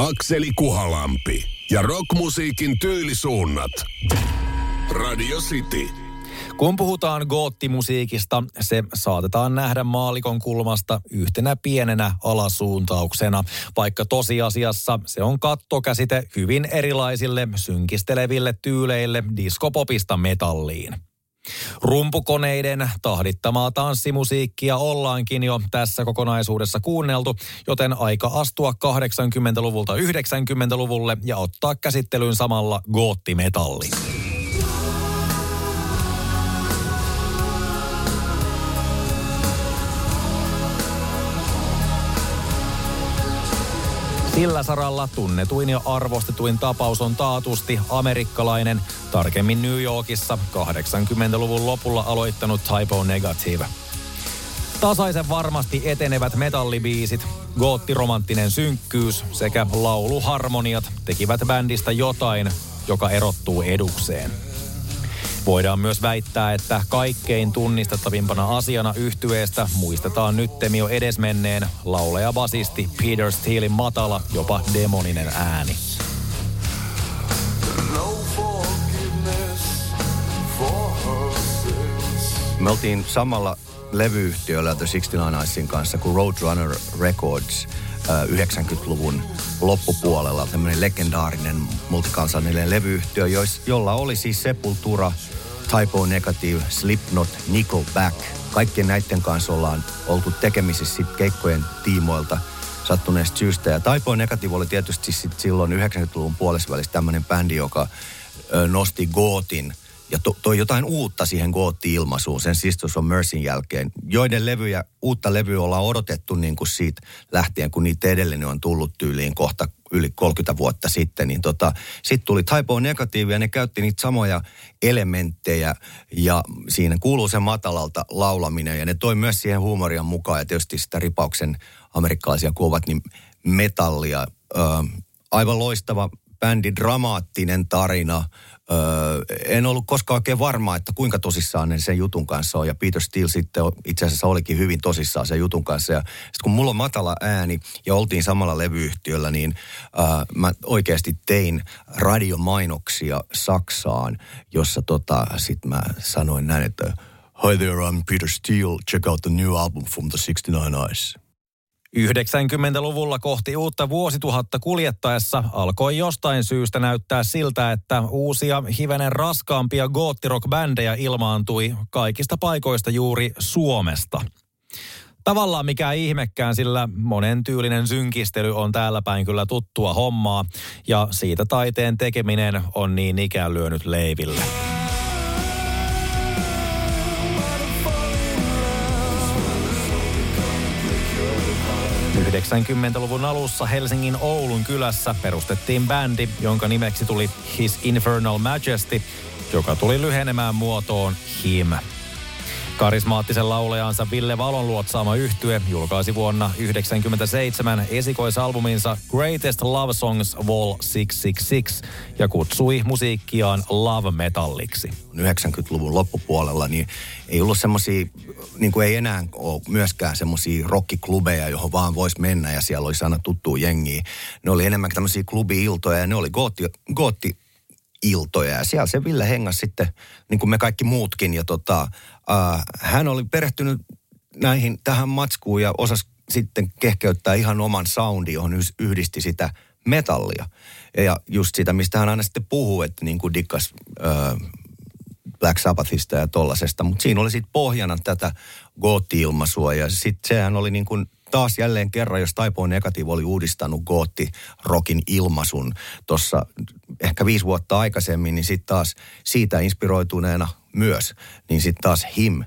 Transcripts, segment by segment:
Akseli Kuhalampi ja rockmusiikin tyylisuunnat. Radio City. Kun puhutaan goottimusiikista, se saatetaan nähdä maalikon kulmasta yhtenä pienenä alasuuntauksena, vaikka tosiasiassa se on kattokäsite hyvin erilaisille synkisteleville tyyleille diskopopista metalliin. Rumpukoneiden tahdittamaa tanssimusiikkia ollaankin jo tässä kokonaisuudessa kuunneltu, joten aika astua 80-luvulta 90-luvulle ja ottaa käsittelyyn samalla goottimetalli. Sillä saralla tunnetuin ja arvostetuin tapaus on taatusti amerikkalainen, tarkemmin New Yorkissa 80-luvun lopulla aloittanut Typo Negative. Tasaisen varmasti etenevät metallibiisit, goottiromanttinen synkkyys sekä lauluharmoniat tekivät bändistä jotain, joka erottuu edukseen. Voidaan myös väittää, että kaikkein tunnistettavimpana asiana yhtyeestä muistetaan nyt jo edesmenneen lauleja basisti Peter Steelin matala, jopa demoninen ääni. Me oltiin samalla levyyhtiöllä The 69 Icein kanssa kuin Roadrunner Records 90-luvun loppupuolella. Tämmöinen legendaarinen multikansallinen levyyhtiö, jolla oli siis Sepultura, Typo Negative, Slipknot, Nickelback. Kaikkien näiden kanssa ollaan oltu tekemisissä keikkojen tiimoilta sattuneesta syystä. Ja Typo Negative oli tietysti sit silloin 90-luvun puolessa tämmöinen bändi, joka nosti Gootin ja to, toi jotain uutta siihen gootti-ilmaisuun sen Sisters of Mercyn jälkeen, joiden levyjä, uutta levyä ollaan odotettu niin kuin siitä lähtien, kun niitä edellinen on tullut tyyliin kohta yli 30 vuotta sitten, niin tota, sitten tuli Typo Negative ja ne käytti niitä samoja elementtejä ja siinä kuuluu se matalalta laulaminen ja ne toi myös siihen huumoria mukaan ja tietysti sitä ripauksen amerikkalaisia kuvat, niin metallia. Ö, aivan loistava bändi, dramaattinen tarina, Öö, en ollut koskaan oikein varma, että kuinka tosissaan ne sen jutun kanssa on. Ja Peter Steele sitten itse asiassa olikin hyvin tosissaan sen jutun kanssa. Ja sitten kun mulla on matala ääni ja oltiin samalla levyyhtiöllä, niin öö, mä oikeasti tein radiomainoksia Saksaan, jossa tota, sitten mä sanoin näin, että Hi there, I'm Peter Steele. Check out the new album from the 69 Eyes. 90-luvulla kohti uutta vuosituhatta kuljettaessa alkoi jostain syystä näyttää siltä, että uusia hivenen raskaampia goottirock-bändejä ilmaantui kaikista paikoista juuri Suomesta. Tavallaan mikä ihmekään, sillä monen tyylinen synkistely on täällä päin kyllä tuttua hommaa, ja siitä taiteen tekeminen on niin ikään lyönyt leiville. 90-luvun alussa Helsingin Oulun kylässä perustettiin bändi, jonka nimeksi tuli His Infernal Majesty, joka tuli lyhenemään muotoon HIM. Karismaattisen laulajansa Ville Valon luotsaama yhtye julkaisi vuonna 1997 esikoisalbuminsa Greatest Love Songs Vol 666 ja kutsui musiikkiaan love metalliksi. 90-luvun loppupuolella niin ei ollut semmoisia, niin kuin ei enää ole myöskään semmoisia rockiklubeja, johon vaan voisi mennä ja siellä olisi aina tuttu jengiä. Ne oli enemmän tämmöisiä klubi-iltoja ja ne oli gootti, gootti iltoja. Ja siellä se Ville hengas sitten, niin kuin me kaikki muutkin. Ja tota, äh, hän oli perehtynyt näihin, tähän matskuun ja osasi sitten kehkeyttää ihan oman soundi, johon yhdisti sitä metallia. Ja just sitä, mistä hän aina sitten puhuu, että niin kuin dikkas äh, Black Sabbathista ja tollasesta. Mutta siinä oli sitten pohjana tätä gootti-ilmaisua ja sitten sehän oli niin kuin taas jälleen kerran, jos Taipo Negative oli uudistanut gootti-rokin ilmaisun tuossa ehkä viisi vuotta aikaisemmin, niin sitten taas siitä inspiroituneena myös, niin sitten taas HIM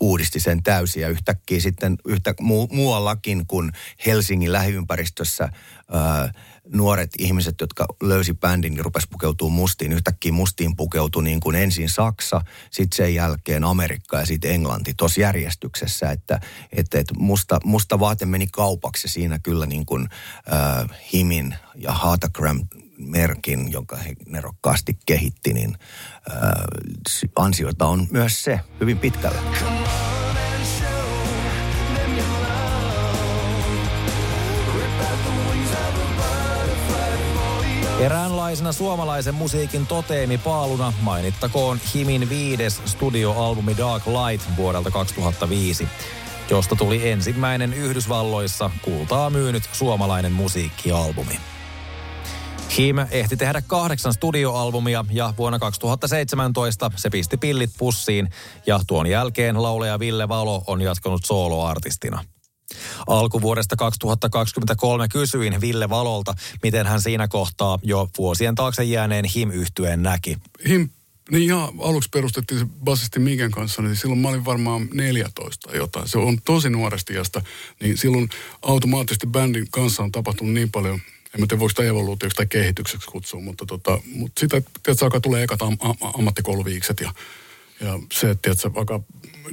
uudisti sen täysin ja yhtäkkiä sitten yhtä, mu, muuallakin kuin Helsingin lähiympäristössä ää, nuoret ihmiset, jotka löysi bändin, niin rupesi pukeutua mustiin. Yhtäkkiä mustiin pukeutui niin kuin ensin Saksa, sitten sen jälkeen Amerikka ja sitten Englanti tuossa järjestyksessä, että, että, että musta, musta vaate meni kaupaksi siinä kyllä niin kuin äh, Himin ja Hatagram merkin, jonka he nerokkaasti kehitti, niin äh, ansioita on myös se hyvin pitkällä. Eräänlaisena suomalaisen musiikin toteemi paaluna mainittakoon Himin viides studioalbumi Dark Light vuodelta 2005, josta tuli ensimmäinen Yhdysvalloissa kultaa myynyt suomalainen musiikkialbumi. Him ehti tehdä kahdeksan studioalbumia ja vuonna 2017 se pisti pillit pussiin ja tuon jälkeen lauleja Ville Valo on jatkanut soloartistina. Alkuvuodesta 2023 kysyin Ville Valolta, miten hän siinä kohtaa jo vuosien taakse jääneen him yhtyeen näki. Him niin ja aluksi perustettiin se basisti Miken kanssa, niin silloin mä olin varmaan 14 jotain. Se on tosi nuoresti jasta, niin silloin automaattisesti bändin kanssa on tapahtunut niin paljon en mä tiedä voiko sitä evoluutioksi tai kehitykseksi kutsua, mutta, tota, mutta sitä, että alkaa tulee ekat am, am, ammattikouluviikset ja, ja se, että tiedätkö, vaikka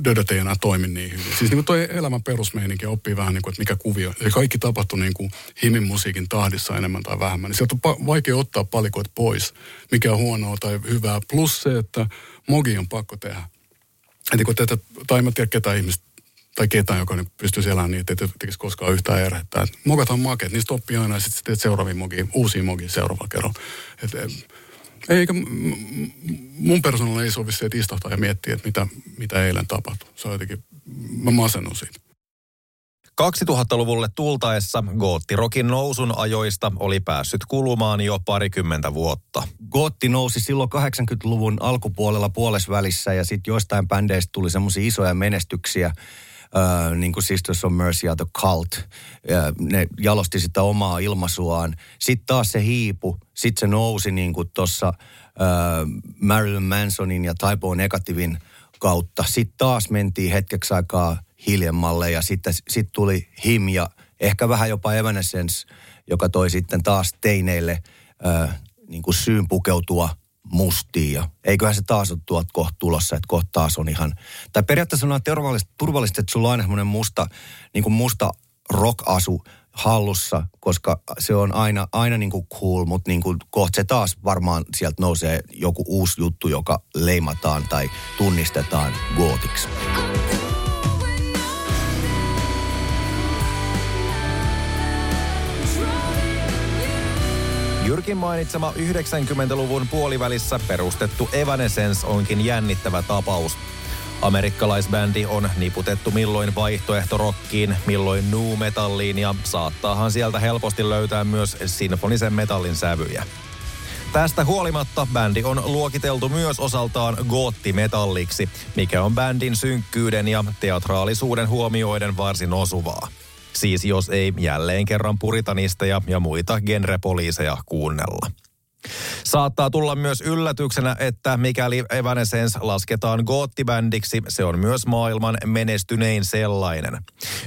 dödöt ei enää toimi niin hyvin. Siis niin kuin toi elämän perusmeininki oppii vähän niin kuin, että mikä kuvio. Ja kaikki tapahtui niin kuin himin musiikin tahdissa enemmän tai vähemmän. Niin sieltä on vaikea ottaa palikoit pois, mikä on huonoa tai hyvää. Plus se, että mogi on pakko tehdä. Että kun tätä, tai en tiedä ketään ihmistä tai ketään, joka niin pystyisi elämään niin, että ei tekisi koskaan yhtään erhettä. mokat on makeet, niistä oppii aina ja sitten teet seuraavia mogia, uusia mogia seuraavalla kerralla. Et, eikä mun persoonalla ei sovi se, että istahtaa ja miettiä, että mitä, mitä eilen tapahtui. Se on jotenkin, mä masennun siitä. 2000-luvulle tultaessa goottirokin nousun ajoista oli päässyt kulumaan jo parikymmentä vuotta. Gootti nousi silloin 80-luvun alkupuolella puolesvälissä ja sitten joistain bändeistä tuli semmoisia isoja menestyksiä äh, niin kuin Sisters of Mercy ja The Cult. Äh, ne jalosti sitä omaa ilmaisuaan. Sitten taas se hiipu, sitten se nousi niin kuin tuossa äh, Marilyn Mansonin ja Typo Negatiivin kautta. Sitten taas mentiin hetkeksi aikaa hiljemmalle ja sitten sit tuli Him ja ehkä vähän jopa Evanescence, joka toi sitten taas teineille äh, niin kuin syyn pukeutua mustiin ja eiköhän se taas ole tuot kohta tulossa, että kohta taas on ihan, tai periaatteessa on turvallista, turvallista että sulla on aina musta, niin kuin musta rock-asu hallussa, koska se on aina, aina niin kuin cool, mutta niin kuin kohta se taas varmaan sieltä nousee joku uusi juttu, joka leimataan tai tunnistetaan gootiksi. Jyrkin mainitsema 90-luvun puolivälissä perustettu Evanescence onkin jännittävä tapaus. Amerikkalaisbändi on niputettu milloin vaihtoehtorokkiin, milloin nu metalliin ja saattaahan sieltä helposti löytää myös sinfonisen metallin sävyjä. Tästä huolimatta bändi on luokiteltu myös osaltaan goottimetalliksi, mikä on bändin synkkyyden ja teatraalisuuden huomioiden varsin osuvaa. Siis jos ei jälleen kerran puritanisteja ja muita genrepoliiseja kuunnella. Saattaa tulla myös yllätyksenä, että mikäli Evanescence lasketaan goottibändiksi, se on myös maailman menestynein sellainen.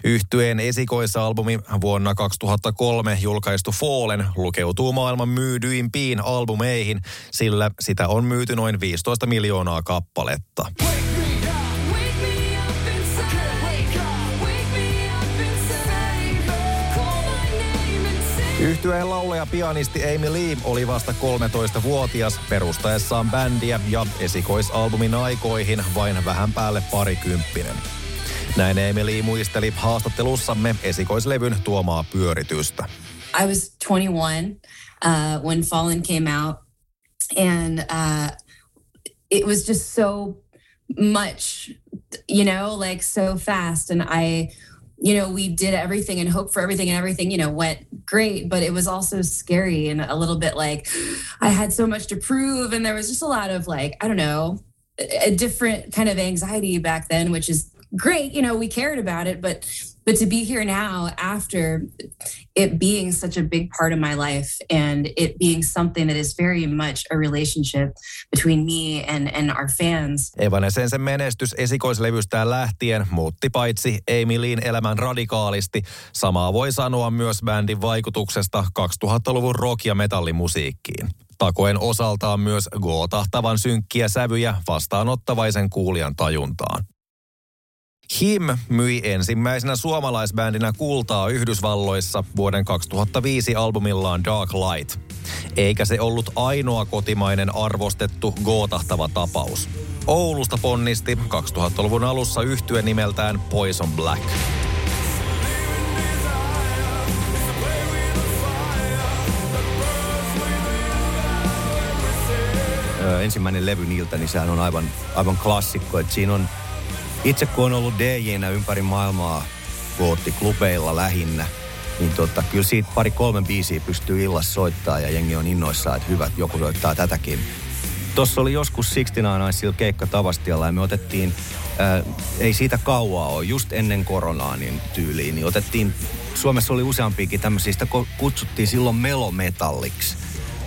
Yhtyeen esikoisalbumi vuonna 2003 julkaistu Fallen lukeutuu maailman myydyimpiin albumeihin, sillä sitä on myyty noin 15 miljoonaa kappaletta. Yhtyeen laulaja pianisti Amy Lee oli vasta 13-vuotias perustaessaan bändiä ja esikoisalbumin aikoihin vain vähän päälle parikymppinen. Näin Amy Lee muisteli haastattelussamme esikoislevyn tuomaa pyöritystä. I was 21 uh, when Fallen came out and uh, it was just so much, you know, like so fast and I you know, we did everything and hoped for everything and everything, you know, went great, but it was also scary and a little bit like I had so much to prove. And there was just a lot of like, I don't know, a different kind of anxiety back then, which is great. You know, we cared about it, but but to be here now after it being such a big part of my life and it being something that is very much a relationship between me and, and our fans. Evanescensen menestys esikoislevystään lähtien muutti paitsi Emilin elämän radikaalisti. Samaa voi sanoa myös bändin vaikutuksesta 2000-luvun rock- ja metallimusiikkiin. Takoen osaltaan myös gootahtavan synkkiä sävyjä vastaanottavaisen kuulijan tajuntaan. Him myi ensimmäisenä suomalaisbändinä kultaa Yhdysvalloissa vuoden 2005 albumillaan Dark Light. Eikä se ollut ainoa kotimainen arvostettu gootahtava tapaus. Oulusta ponnisti 2000-luvun alussa yhtye nimeltään Poison Black. ensimmäinen levy niiltä, niin sehän on aivan, aivan klassikko. Et siinä on, itse kun on ollut DJnä ympäri maailmaa klubeilla lähinnä, niin tota, kyllä siitä pari kolme biisiä pystyy illassa soittaa ja jengi on innoissaan, että hyvät, joku soittaa tätäkin. Tuossa oli joskus 69 sillä keikka Tavastialla ja me otettiin, ää, ei siitä kauaa ole, just ennen koronaa niin tyyliin, niin otettiin, Suomessa oli useampiakin tämmöisiä, sitä kutsuttiin silloin melometalliksi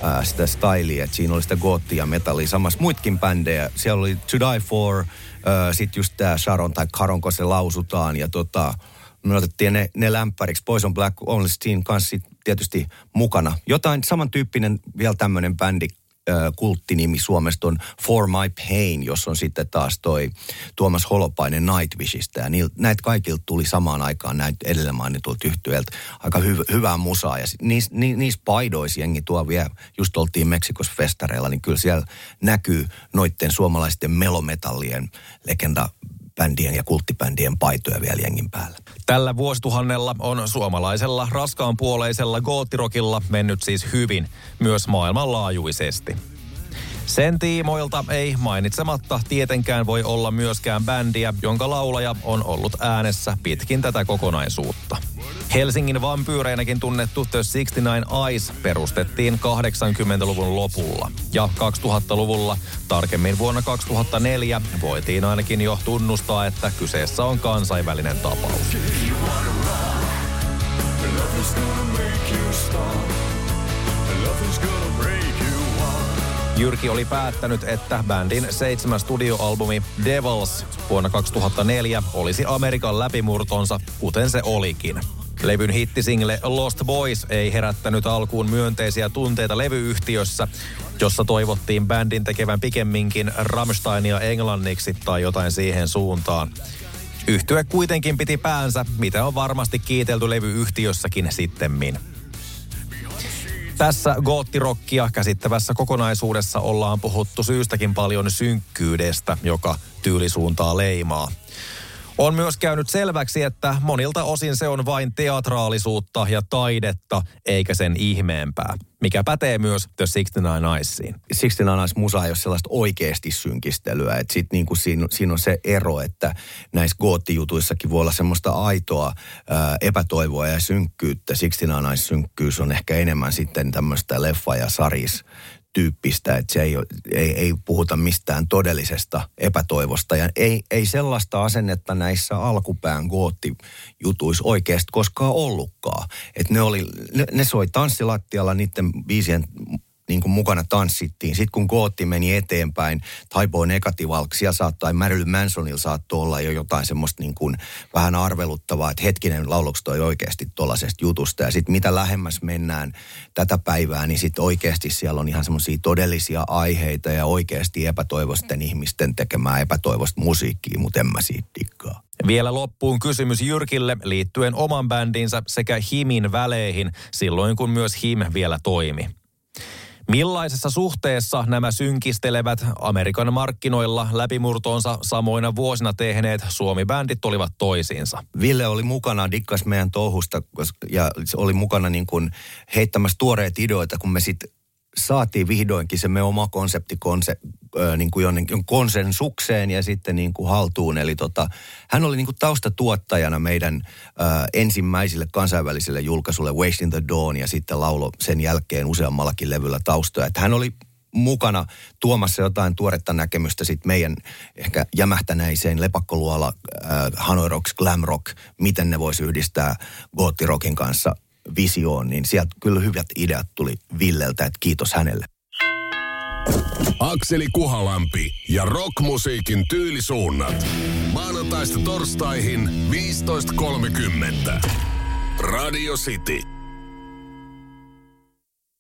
ää, sitä stylia, että siinä oli sitä goottia metallia, samassa muitkin bändejä. Siellä oli To Die For, sitten just tämä Sharon tai Karon, kun se lausutaan ja tota, me otettiin ne, ne lämpäriksi. Poison Black Only Steam kanssa tietysti mukana. Jotain samantyyppinen vielä tämmöinen bändi kulttinimi Suomesta on For My Pain, jos on sitten taas toi Tuomas Holopainen Nightwishista. Ja niil, näitä kaikilta tuli samaan aikaan näitä edellä mainitulta yhtyöltä aika hyv- hyvää musaa. Ja niissä ni, niis paidoissa jengi tuo vielä, just oltiin Meksikos festareilla, niin kyllä siellä näkyy noitten suomalaisten melometallien legenda bändien ja kulttibändien paitoja vielä jengin päällä. Tällä vuosituhannella on suomalaisella raskaanpuoleisella goottirokilla mennyt siis hyvin, myös maailmanlaajuisesti. Sen tiimoilta ei mainitsematta tietenkään voi olla myöskään bändiä, jonka laulaja on ollut äänessä pitkin tätä kokonaisuutta. Helsingin vampyyreinäkin tunnettu The 69 Eyes perustettiin 80-luvun lopulla. Ja 2000-luvulla, tarkemmin vuonna 2004, voitiin ainakin jo tunnustaa, että kyseessä on kansainvälinen tapaus. Jyrki oli päättänyt, että bändin seitsemän studioalbumi Devils vuonna 2004 olisi Amerikan läpimurtonsa, kuten se olikin. Levyn hittisingle Lost Boys ei herättänyt alkuun myönteisiä tunteita levyyhtiössä, jossa toivottiin bändin tekevän pikemminkin Rammsteinia englanniksi tai jotain siihen suuntaan. Yhtye kuitenkin piti päänsä, mitä on varmasti kiitelty levyyhtiössäkin sittemmin. Tässä goottirokkia käsittävässä kokonaisuudessa ollaan puhuttu syystäkin paljon synkkyydestä, joka tyylisuuntaa leimaa. On myös käynyt selväksi, että monilta osin se on vain teatraalisuutta ja taidetta, eikä sen ihmeempää. Mikä pätee myös The 69 Icesiin. 69 Ice musa ei ole sellaista oikeasti synkistelyä. Että sit niinku siinä, siinä, on se ero, että näissä goottijutuissakin voi olla semmoista aitoa ää, epätoivoa ja synkkyyttä. 69 Ice synkkyys on ehkä enemmän sitten tämmöistä leffa- ja saris tyyppistä, että se ei, ei, ei puhuta mistään todellisesta epätoivosta. Ja ei, ei sellaista asennetta näissä alkupään goottijutuissa oikeasti koskaan ollutkaan. Että ne, oli, ne, ne soi tanssilattialla niiden biisien niin kuin mukana tanssittiin. Sitten kun Gootti meni eteenpäin, Taibo Negatival, siellä saattoi, Marilyn Mansonilla saattoi olla jo jotain semmoista niin kuin vähän arveluttavaa, että hetkinen lauluksi toi oikeasti tuollaisesta jutusta. Ja sitten mitä lähemmäs mennään tätä päivää, niin sitten oikeasti siellä on ihan semmoisia todellisia aiheita ja oikeasti epätoivoisten ihmisten tekemää epätoivoista musiikkia, mutta en mä siitä dikkaa. Vielä loppuun kysymys Jyrkille liittyen oman bändinsä sekä Himin väleihin silloin, kun myös Him vielä toimi. Millaisessa suhteessa nämä synkistelevät Amerikan markkinoilla läpimurtoonsa samoina vuosina tehneet Suomi-bändit olivat toisiinsa? Ville oli mukana, dikkas meidän touhusta ja oli mukana niin kuin heittämässä tuoreet ideoita, kun me sitten saatiin vihdoinkin se me oma konsepti konse, ö, niin kuin jonnekin konsensukseen ja sitten niin kuin haltuun. Eli tota, hän oli niin kuin taustatuottajana meidän ö, ensimmäisille kansainvälisille julkaisulle Wasting the Dawn ja sitten laulo sen jälkeen useammallakin levyllä taustoja. Että hän oli mukana tuomassa jotain tuoretta näkemystä sitten meidän ehkä jämähtänäiseen lepakkoluola äh, Hanoi Rocks, Glam Rock, miten ne voisi yhdistää goottirockin kanssa visioon, niin sieltä kyllä hyvät ideat tuli Villeltä, että kiitos hänelle. Akseli Kuhalampi ja rockmusiikin tyylisuunnat. Maanantaista torstaihin 15.30. Radio City.